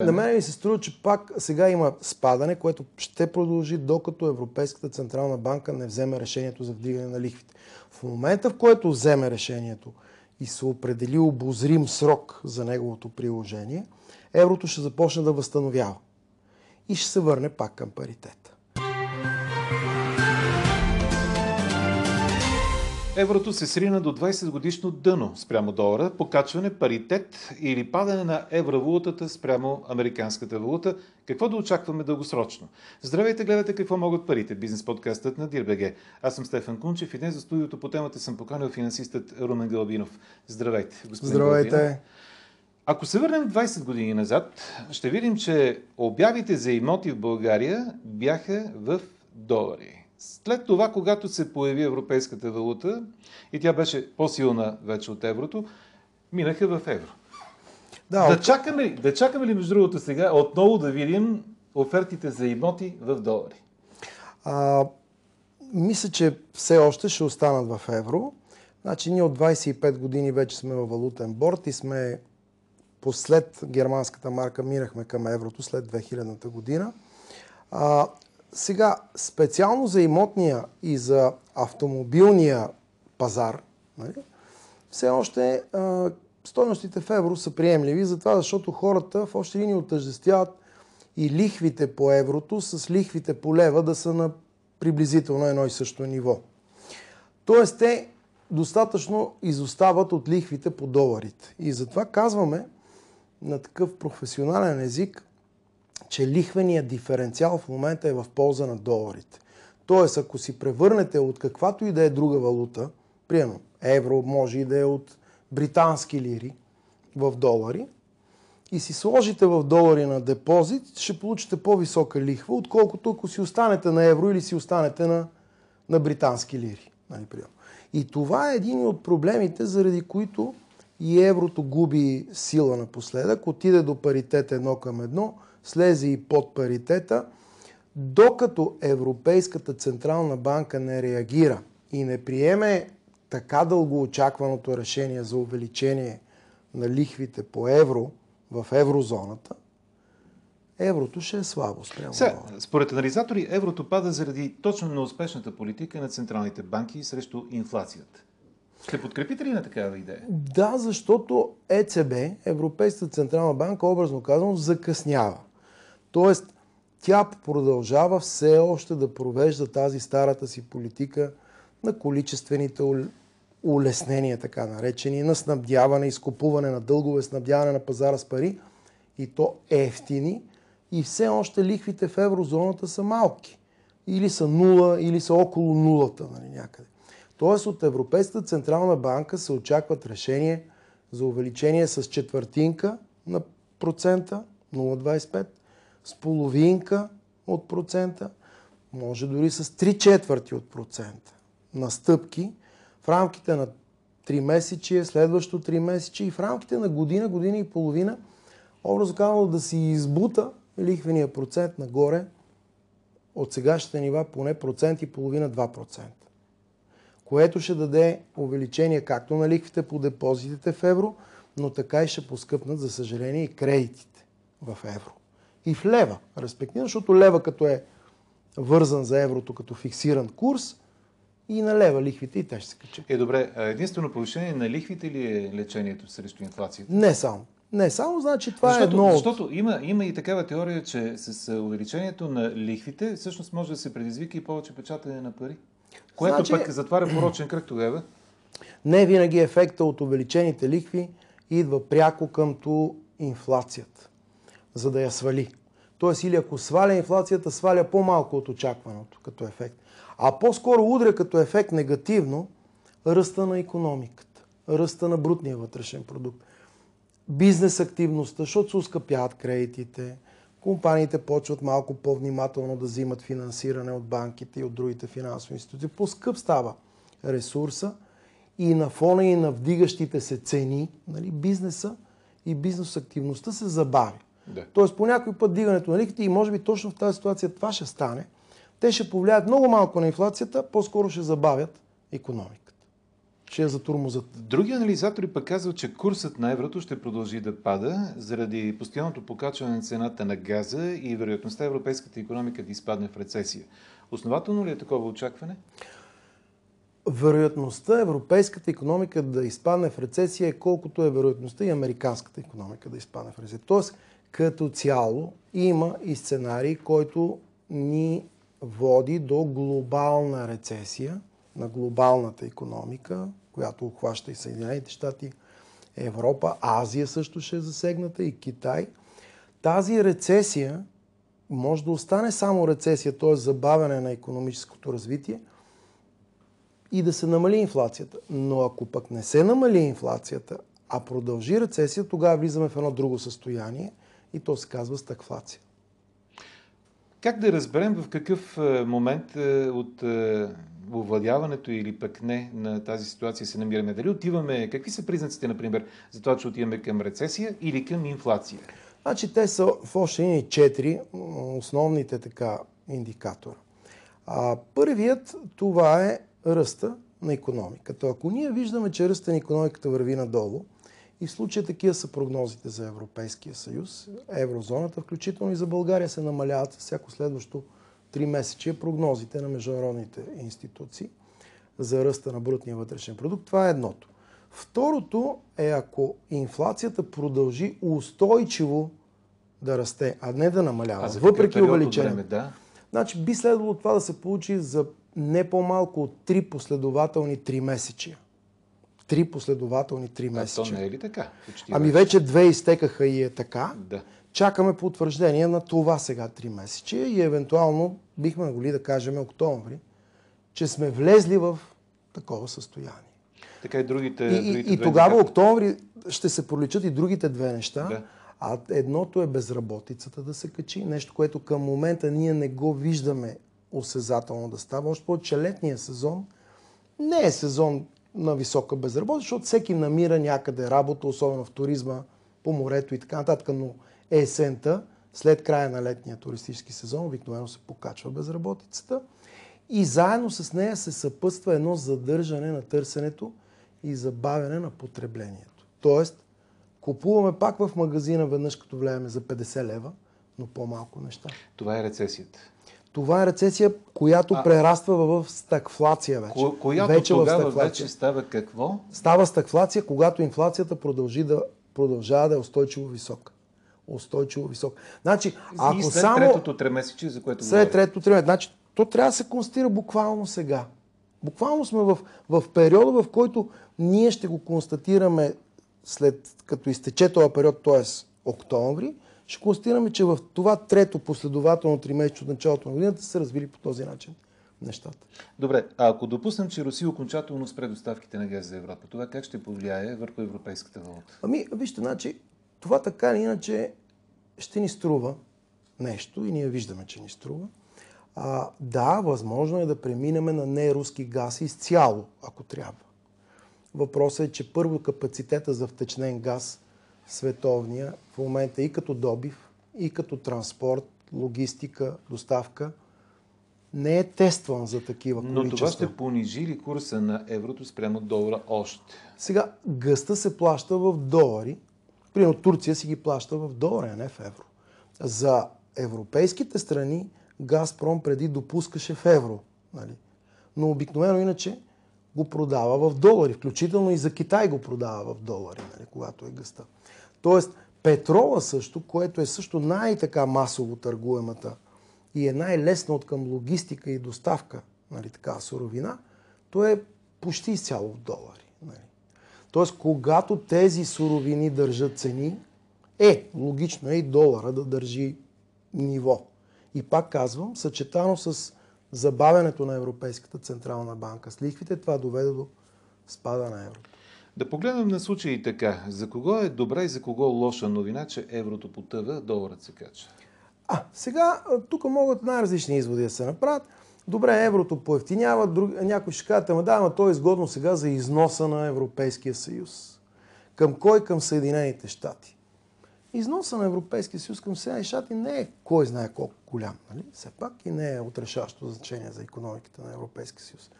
На мен ми се струва, че пак сега има спадане, което ще продължи, докато Европейската Централна банка не вземе решението за вдигане на лихвите. В момента, в който вземе решението и се определи обозрим срок за неговото приложение, еврото ще започне да възстановява и ще се върне пак към паритета. Еврото се срина до 20 годишно дъно спрямо долара, покачване, паритет или падане на евровалутата спрямо американската валута. Какво да очакваме дългосрочно? Здравейте, гледате какво могат парите. Бизнес подкастът на Дирбеге. Аз съм Стефан Кунчев и днес за студиото по темата съм поканил финансистът Румен Галбинов. Здравейте, господин Здравейте. Галбинов. Ако се върнем 20 години назад, ще видим, че обявите за имоти в България бяха в долари. След това, когато се появи европейската валута и тя беше по-силна вече от еврото, минаха в евро. Да, да, чакаме, да чакаме ли, между другото, сега отново да видим офертите за имоти в долари? А, мисля, че все още ще останат в евро. Значи ние от 25 години вече сме във валутен борт и сме послед германската марка минахме към еврото след 2000-та година. А, сега, специално за имотния и за автомобилния пазар, нали, все още а, стойностите в евро са приемливи, затова защото хората в още линии отъждествяват и лихвите по еврото с лихвите по лева да са на приблизително едно и също ниво. Тоест те достатъчно изостават от лихвите по доларите. И затова казваме на такъв професионален език, че лихвеният диференциал в момента е в полза на доларите. Тоест, ако си превърнете от каквато и да е друга валута, примерно евро, може и да е от британски лири в долари, и си сложите в долари на депозит, ще получите по-висока лихва, отколкото ако си останете на евро или си останете на, на британски лири. Нали, и това е един от проблемите, заради които и еврото губи сила напоследък, отиде до паритет едно към едно – слезе и под паритета, докато Европейската Централна банка не реагира и не приеме така дълго очакваното решение за увеличение на лихвите по евро в еврозоната, еврото ще е слабо спрямо Сега, Според анализатори, еврото пада заради точно на успешната политика на централните банки срещу инфлацията. Ще подкрепите ли на такава идея? Да, защото ЕЦБ, Европейската Централна банка, образно казано, закъснява. Тоест, тя продължава все още да провежда тази старата си политика на количествените улеснения, така наречени, на снабдяване, изкупуване на дългове, снабдяване на пазара с пари и то ефтини и все още лихвите в еврозоната са малки. Или са нула, или са около нулата нали, някъде. Тоест от Европейската Централна банка се очакват решение за увеличение с четвъртинка на процента, 0,25, с половинка от процента, може дори с 3 четвърти от процента на стъпки в рамките на 3 месечи, следващо 3 месечи и в рамките на година, година и половина, образно казано да си избута лихвения процент нагоре от сегашните нива поне процент и половина 2%. Което ще даде увеличение както на лихвите по депозитите в евро, но така и ще поскъпнат, за съжаление, и кредитите в евро и в лева, респективно, защото лева като е вързан за еврото като фиксиран курс и на лева лихвите и те ще се качат. Е, добре. Единствено повишение на лихвите ли е лечението срещу инфлацията? Не само. Не само, значи това защото, е едно Защото има, има и такава теория, че с увеличението на лихвите всъщност може да се предизвика и повече печатане на пари. Което значи... пък затваря порочен кръг тогава. Не винаги ефекта от увеличените лихви идва пряко къмто инфлацията, за да я свали. Тоест, или ако сваля инфлацията, сваля по-малко от очакваното като ефект. А по-скоро удря като ефект негативно ръста на економиката, ръста на брутния вътрешен продукт, бизнес активността, защото се ускъпяват кредитите, компаниите почват малко по-внимателно да взимат финансиране от банките и от другите финансови институции. По-скъп става ресурса и на фона и на вдигащите се цени, нали, бизнеса и бизнес активността се забави. Да. Тоест по някой път дигането на лихвите и може би точно в тази ситуация това ще стане. Те ще повлияят много малко на инфлацията, по-скоро ще забавят економиката. ще я затурмозат. Други анализатори пък казват, че курсът на еврото ще продължи да пада заради постоянното покачване на цената на газа и вероятността европейската економика да изпадне в рецесия. Основателно ли е такова очакване? Вероятността европейската економика да изпадне в рецесия е колкото е вероятността и американската економика да изпадне в рецесия. Тоест, като цяло има и сценарий, който ни води до глобална рецесия на глобалната економика, която обхваща и Съединените щати, Европа, Азия също ще е засегната и Китай. Тази рецесия може да остане само рецесия, т.е. забавяне на економическото развитие и да се намали инфлацията. Но ако пък не се намали инфлацията, а продължи рецесия, тогава влизаме в едно друго състояние и то се казва стагфлация. Как да разберем в какъв е, момент е, от е, овладяването или пък не на тази ситуация се намираме? Дали отиваме, какви са признаците, например, за това, че отиваме към рецесия или към инфлация? Значи те са в още и четири основните така индикатора. А, първият това е ръста на економиката. Ако ние виждаме, че ръста на економиката върви надолу, и в случая такива са прогнозите за Европейския съюз, еврозоната, включително и за България се намаляват всяко следващо три месече прогнозите на международните институции за ръста на брутния вътрешен продукт. Това е едното. Второто е ако инфлацията продължи устойчиво да расте, а не да намалява, въпреки увеличение. Да? Значи би следвало това да се получи за не по-малко от три последователни три месечия. Три последователни три месечия. А то не е ли така? Почти ами вече две изтекаха и е така. Да. Чакаме потвърждение на това сега три месечия и евентуално бихме могли да кажем октомври, че сме влезли в такова състояние. Така и другите. И, другите и, и тогава октомври ще се проличат и другите две неща. Да. А едното е безработицата да се качи, нещо, което към момента ние не го виждаме осезателно да става. Още повече летния сезон не е сезон на висока безработица, защото всеки намира някъде работа, особено в туризма, по морето и така нататък, но есента, след края на летния туристически сезон, обикновено се покачва безработицата и заедно с нея се съпътства едно задържане на търсенето и забавяне на потреблението. Тоест, купуваме пак в магазина веднъж като влееме за 50 лева, но по-малко неща. Това е рецесията. Това е рецесия, която а, прераства в стагфлация вече. Ко, която вече тогава вече става какво? Става стагфлация, когато инфлацията продължи да, продължава да е устойчиво висока. Устойчиво висока. Значи, ако и след само... третото тримесечие, за което След третото тримесечие. Значи, то трябва да се констатира буквално сега. Буквално сме в, в периода, в който ние ще го констатираме след като изтече този период, т.е. октомври, ще констатираме, че в това трето последователно три месеца от началото на годината се развили по този начин нещата. Добре, а ако допуснем, че Русия окончателно спре доставките на газ за Европа, това как ще повлияе върху европейската валута? Ами, вижте, значи, това така или иначе ще ни струва нещо и ние виждаме, че ни струва. А, да, възможно е да преминем на неруски газ изцяло, ако трябва. Въпросът е, че първо капацитета за втечнен газ световния в момента и като добив, и като транспорт, логистика, доставка не е тестван за такива количества. Но това ще понижи ли курса на еврото спрямо долара още? Сега, гъста се плаща в долари. Примерно Турция си ги плаща в долари, а не в евро. За европейските страни Газпром преди допускаше в евро. Нали? Но обикновено иначе го продава в долари, включително и за Китай го продава в долари, нали, когато е гъста. Тоест, петрола също, което е също най-така масово търгуемата и е най-лесна от към логистика и доставка, нали, така, суровина, то е почти изцяло в долари. Нали. Тоест, когато тези суровини държат цени, е, логично е и долара да държи ниво. И пак казвам, съчетано с забавянето на Европейската Централна банка с лихвите, това доведе до спада на еврото. Да погледнем на случаи така. За кого е добра и за кого лоша новина, че еврото потъва, доларът се кача? А, сега тук могат най-различни изводи да се направят. Добре, еврото поевтинява, друг... някой ще кажат, ама да, ама то е изгодно сега за износа на Европейския съюз. Към кой? Към Съединените щати. Износа на Европейския съюз към Съединените щати не е кой знае колко голям, нали? Все пак и не е отрешаващо значение за економиката на Европейския съюз.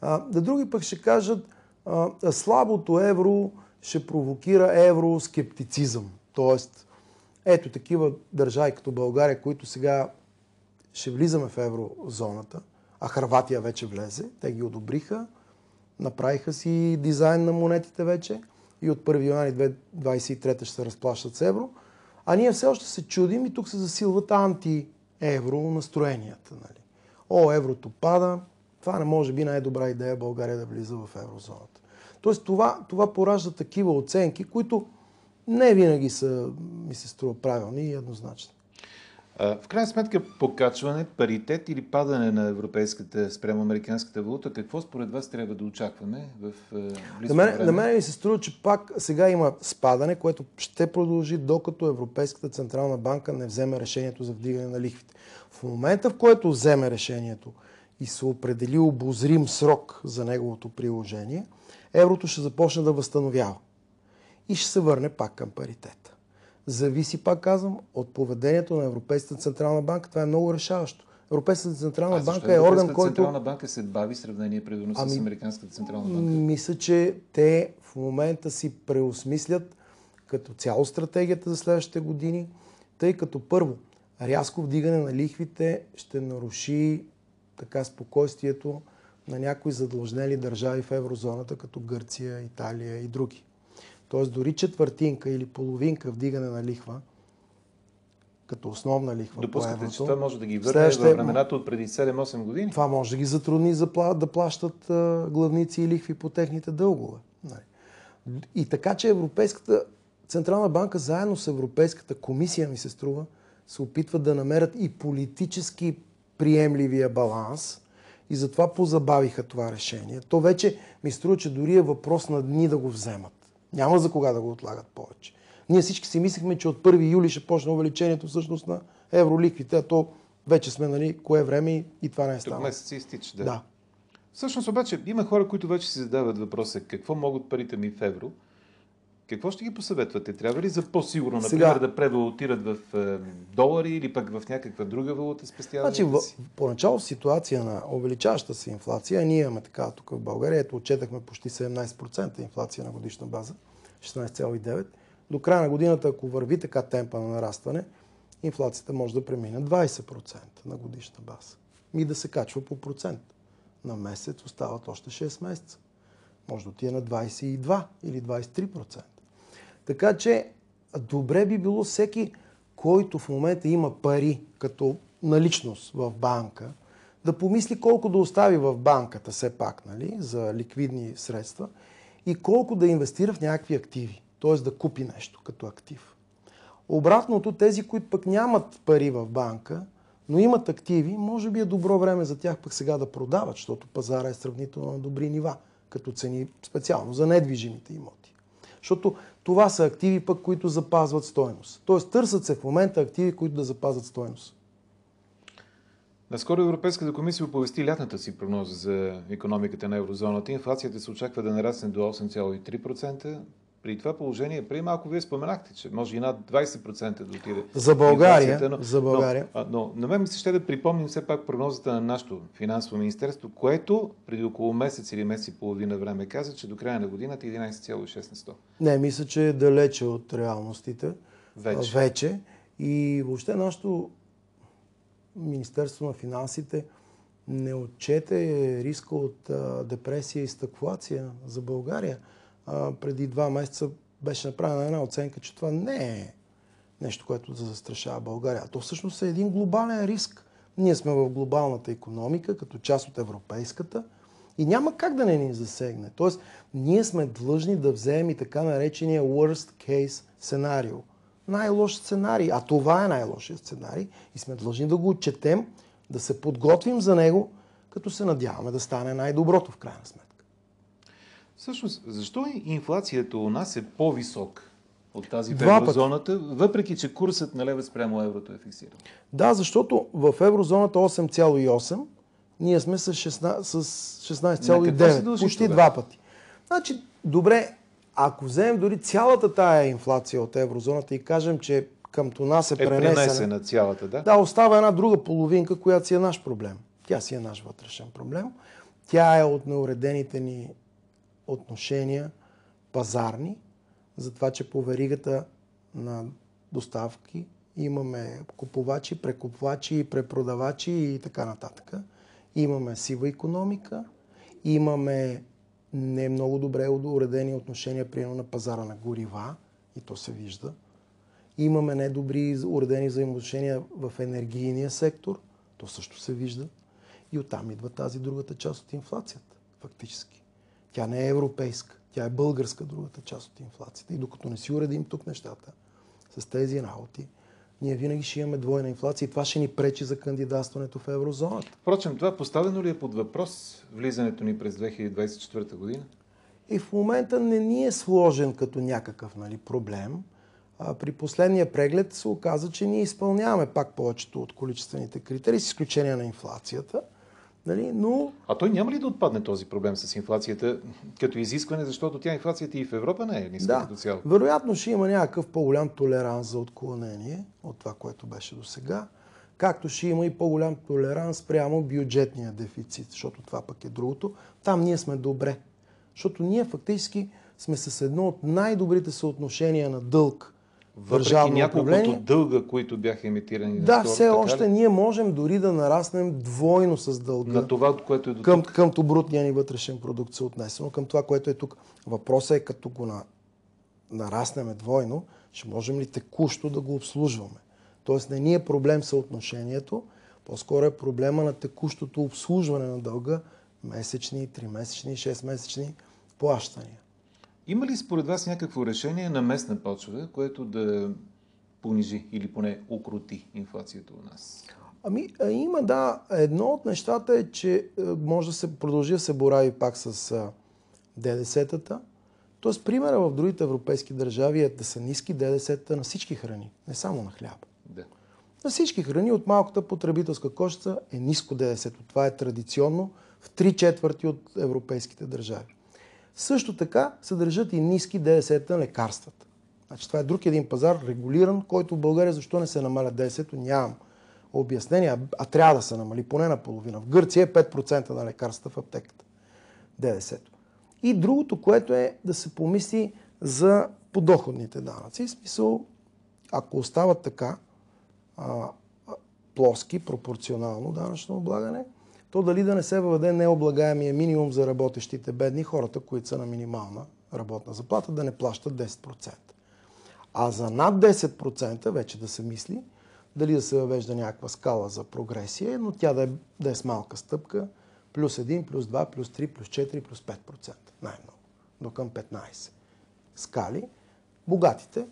А, да други пък ще кажат, а, слабото евро ще провокира евроскептицизъм. Тоест, ето такива държави като България, които сега ще влизаме в еврозоната, а Харватия вече влезе, те ги одобриха, направиха си дизайн на монетите вече и от 1 януари 2023 ще се разплащат с евро. А ние все още се чудим и тук се засилват анти-евро настроенията. Нали? О, еврото пада, това не може би най-добра идея България да влиза в еврозоната. Тоест това, това поражда такива оценки, които не винаги са, ми се струва правилни и еднозначни. В крайна сметка, покачване, паритет или падане на европейската спрямо американската валута, какво според вас трябва да очакваме в близко на мен, време? На мен ми се струва, че пак сега има спадане, което ще продължи докато Европейската Централна банка не вземе решението за вдигане на лихвите. В момента, в който вземе решението и се определи обозрим срок за неговото приложение, еврото ще започне да възстановява и ще се върне пак към паритета. Зависи, пак казвам, от поведението на Европейската Централна банка. Това е много решаващо. Европейската Централна банка е орган, който... Централна банка се бави в сравнение предимно ами, с Американската Централна банка? Мисля, че те в момента си преосмислят като цяло стратегията за следващите години, тъй като първо, рязко вдигане на лихвите ще наруши така спокойствието на някои задлъжнели държави в еврозоната, като Гърция, Италия и други. Тоест дори четвъртинка или половинка вдигане на лихва, като основна лихва Допускате, по еврото, че това може да ги върне следващите... във времената от преди 7-8 години? Това може да ги затрудни да плащат главници и лихви по техните дългове. Нали? И така, че Европейската Централна банка заедно с Европейската комисия, ми се струва, се опитват да намерят и политически приемливия баланс и затова позабавиха това решение. То вече ми струва, че дори е въпрос на дни да го вземат. Няма за кога да го отлагат повече. Ние всички си мислихме, че от 1 юли ще почне увеличението всъщност на евроликвите, а то вече сме, нали, кое време и това не е станало. Тук месец изтича, да. да. Всъщност обаче има хора, които вече си задават въпроса какво могат парите ми в евро, какво ще ги посъветвате? Трябва ли за по-сигурно, например, Сега... да превалутират в е, долари или пък в някаква друга валута спестяват? Значи, в, поначало ситуация на увеличаваща се инфлация, ние имаме така тук в България, ето отчетахме почти 17% инфлация на годишна база, 16,9%. До края на годината, ако върви така темпа на нарастване, инфлацията може да премине 20% на годишна база. И да се качва по процент. На месец остават още 6 месеца. Може да отиде на 22 или 23%. Така че добре би било всеки, който в момента има пари като наличност в банка, да помисли колко да остави в банката все пак, нали, за ликвидни средства и колко да инвестира в някакви активи, т.е. да купи нещо като актив. Обратното, тези, които пък нямат пари в банка, но имат активи, може би е добро време за тях пък сега да продават, защото пазара е сравнително на добри нива, като цени специално за недвижимите имоти. Защото това са активи пък, които запазват стоеност. Тоест търсят се в момента активи, които да запазват стоеност. Наскоро Европейската комисия оповести лятната си прогноза за економиката на еврозоната. Инфлацията се очаква да нарасне до 8,3%, при това положение, преди малко вие споменахте, че може и над 20% да отиде. За България. Но, за България. Но, но на мен ми се ще да припомним все пак прогнозата на нашето финансово министерство, което преди около месец или месец и половина време каза, че до края на годината 11,6 Не, мисля, че е далече от реалностите. Вече. Вече. И въобще нашето Министерство на финансите не отчете риска от а, депресия и стъкфлация за България преди два месеца беше направена една оценка, че това не е нещо, което да застрашава България. А то всъщност е един глобален риск. Ние сме в глобалната економика, като част от европейската и няма как да не ни засегне. Тоест, ние сме длъжни да вземем и така наречения worst case сценарио. Най-лош сценарий. А това е най-лошият сценарий и сме длъжни да го отчетем, да се подготвим за него, като се надяваме да стане най-доброто в крайна сметка. Всъщност, защо инфлацията у нас е по-висок от тази в еврозоната, въпреки че курсът на лева спрямо еврото е фиксиран? Да, защото в еврозоната 8,8, ние сме с 16,9, почти два пъти. Значи, добре, ако вземем дори цялата тая инфлация от еврозоната и кажем, че към това се е пренесена, цялата, да? Да, остава една друга половинка, която си е наш проблем. Тя си е наш вътрешен проблем. Тя е от неуредените ни отношения пазарни, за това, че по веригата на доставки имаме купувачи, прекупвачи, препродавачи и така нататък. Имаме сива економика, имаме не много добре уредени отношения, примерно на пазара на горива, и то се вижда. Имаме недобри уредени взаимоотношения в енергийния сектор, то също се вижда. И оттам идва тази другата част от инфлацията, фактически. Тя не е европейска, тя е българска другата част от инфлацията. И докато не си уредим тук нещата с тези работи, ние винаги ще имаме двойна инфлация и това ще ни пречи за кандидатстването в еврозоната. Впрочем, това поставено ли е под въпрос влизането ни през 2024 година? И в момента не ни е сложен като някакъв нали, проблем. А при последния преглед се оказа, че ние изпълняваме пак повечето от количествените критерии, с изключение на инфлацията. Нали? Но... А той няма ли да отпадне този проблем с инфлацията като изискване, защото тя инфлацията и в Европа не е ниска да, като цяло? Вероятно ще има някакъв по-голям толеранс за отклонение от това, което беше до сега. Както ще има и по-голям толеранс прямо бюджетния дефицит, защото това пък е другото. Там ние сме добре. Защото ние фактически сме с едно от най-добрите съотношения на дълг въпреки няколкото дълга, които бяха емитирани. Да, все така още ли? ние можем дори да нараснем двойно с дълга. На това, което е до към, към брутния ни вътрешен продукт се отнесено, към това, което е тук. Въпросът е като го на, нараснеме двойно, ще можем ли текущо да го обслужваме. Тоест не ни е проблем съотношението, по-скоро е проблема на текущото обслужване на дълга, месечни, тримесечни, шестмесечни плащания. Има ли според вас някакво решение на местна почва, което да понижи или поне укроти инфлацията у нас? Ами, има, да. Едно от нещата е, че може да се продължи да се борави пак с ДДС-тата. Тоест, примера в другите европейски държави е да са ниски ДДС-та на всички храни, не само на хляб. Да. На всички храни от малката потребителска кошца е ниско ДДС. Това е традиционно в три четвърти от европейските държави. Също така се държат и ниски ДДС на лекарствата. Значи, това е друг един пазар, регулиран, който в България защо не се намаля ДДС-то, нямам обяснение, а, а трябва да се намали поне на половина. В Гърция е 5% на лекарствата в аптеката. ДДС-то. И другото, което е да се помисли за подоходните данъци. В смисъл, ако остават така, а, плоски, пропорционално данъчно облагане, то дали да не се въведе необлагаемия минимум за работещите бедни, хората, които са на минимална работна заплата, да не плащат 10%. А за над 10% вече да се мисли дали да се въвежда някаква скала за прогресия, но тя да е, да е с малка стъпка, плюс 1, плюс 2, плюс 3, плюс 4, плюс 5%. Най-много. До към 15. Скали. Богатите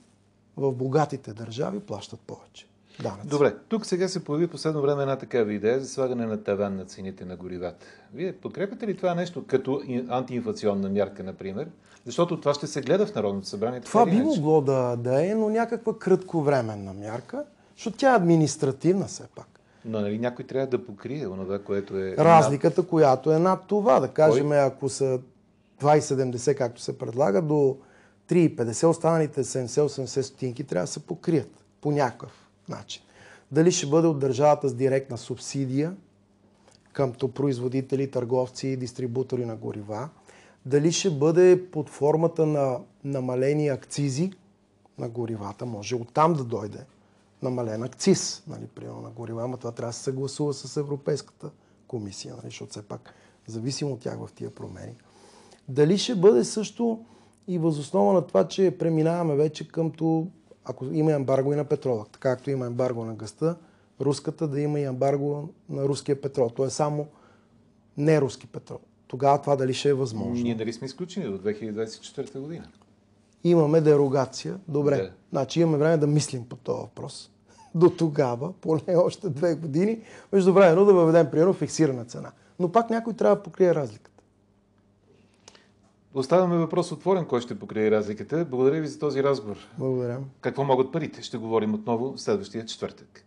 в богатите държави плащат повече данъци. Добре, тук сега се появи последно време една такава идея за слагане на таван на цените на горивата. Вие подкрепяте ли това нещо като антиинфлационна мярка, например? Защото това ще се гледа в Народното събрание. Това би могло да, да е, но някаква кратковременна мярка, защото тя е административна все пак. Но нали някой трябва да покрие онова, което е... Разликата, над... която е над това. Да кажем, Кой? ако са 2,70, както се предлага, до 3,50, останалите 70-80 стотинки трябва да се покрият по някакъв начин. Дали ще бъде от държавата с директна субсидия къмто производители, търговци и дистрибутори на горива, дали ще бъде под формата на намалени акцизи на горивата, може оттам да дойде намален акциз, нали, примерно на горива, ама това трябва да се съгласува с Европейската комисия, нали, защото все пак зависим от тях в тия промени. Дали ще бъде също и възоснова на това, че преминаваме вече къмто ако има ембарго и на петрола, така както има ембарго на гъста, руската да има и ембарго на руския петрол. То е само не руски петрол. Тогава това дали ще е възможно? Ние дали сме изключени до 2024 година? Имаме дерогация. Добре. Да. Значи имаме време да мислим по този въпрос. До тогава, поне още две години, между времено да въведем, примерно, фиксирана цена. Но пак някой трябва да покрие разликата. Оставяме въпрос отворен, кой ще покрие разликата. Благодаря ви за този разговор. Благодаря. Какво могат парите? Ще говорим отново следващия четвъртък.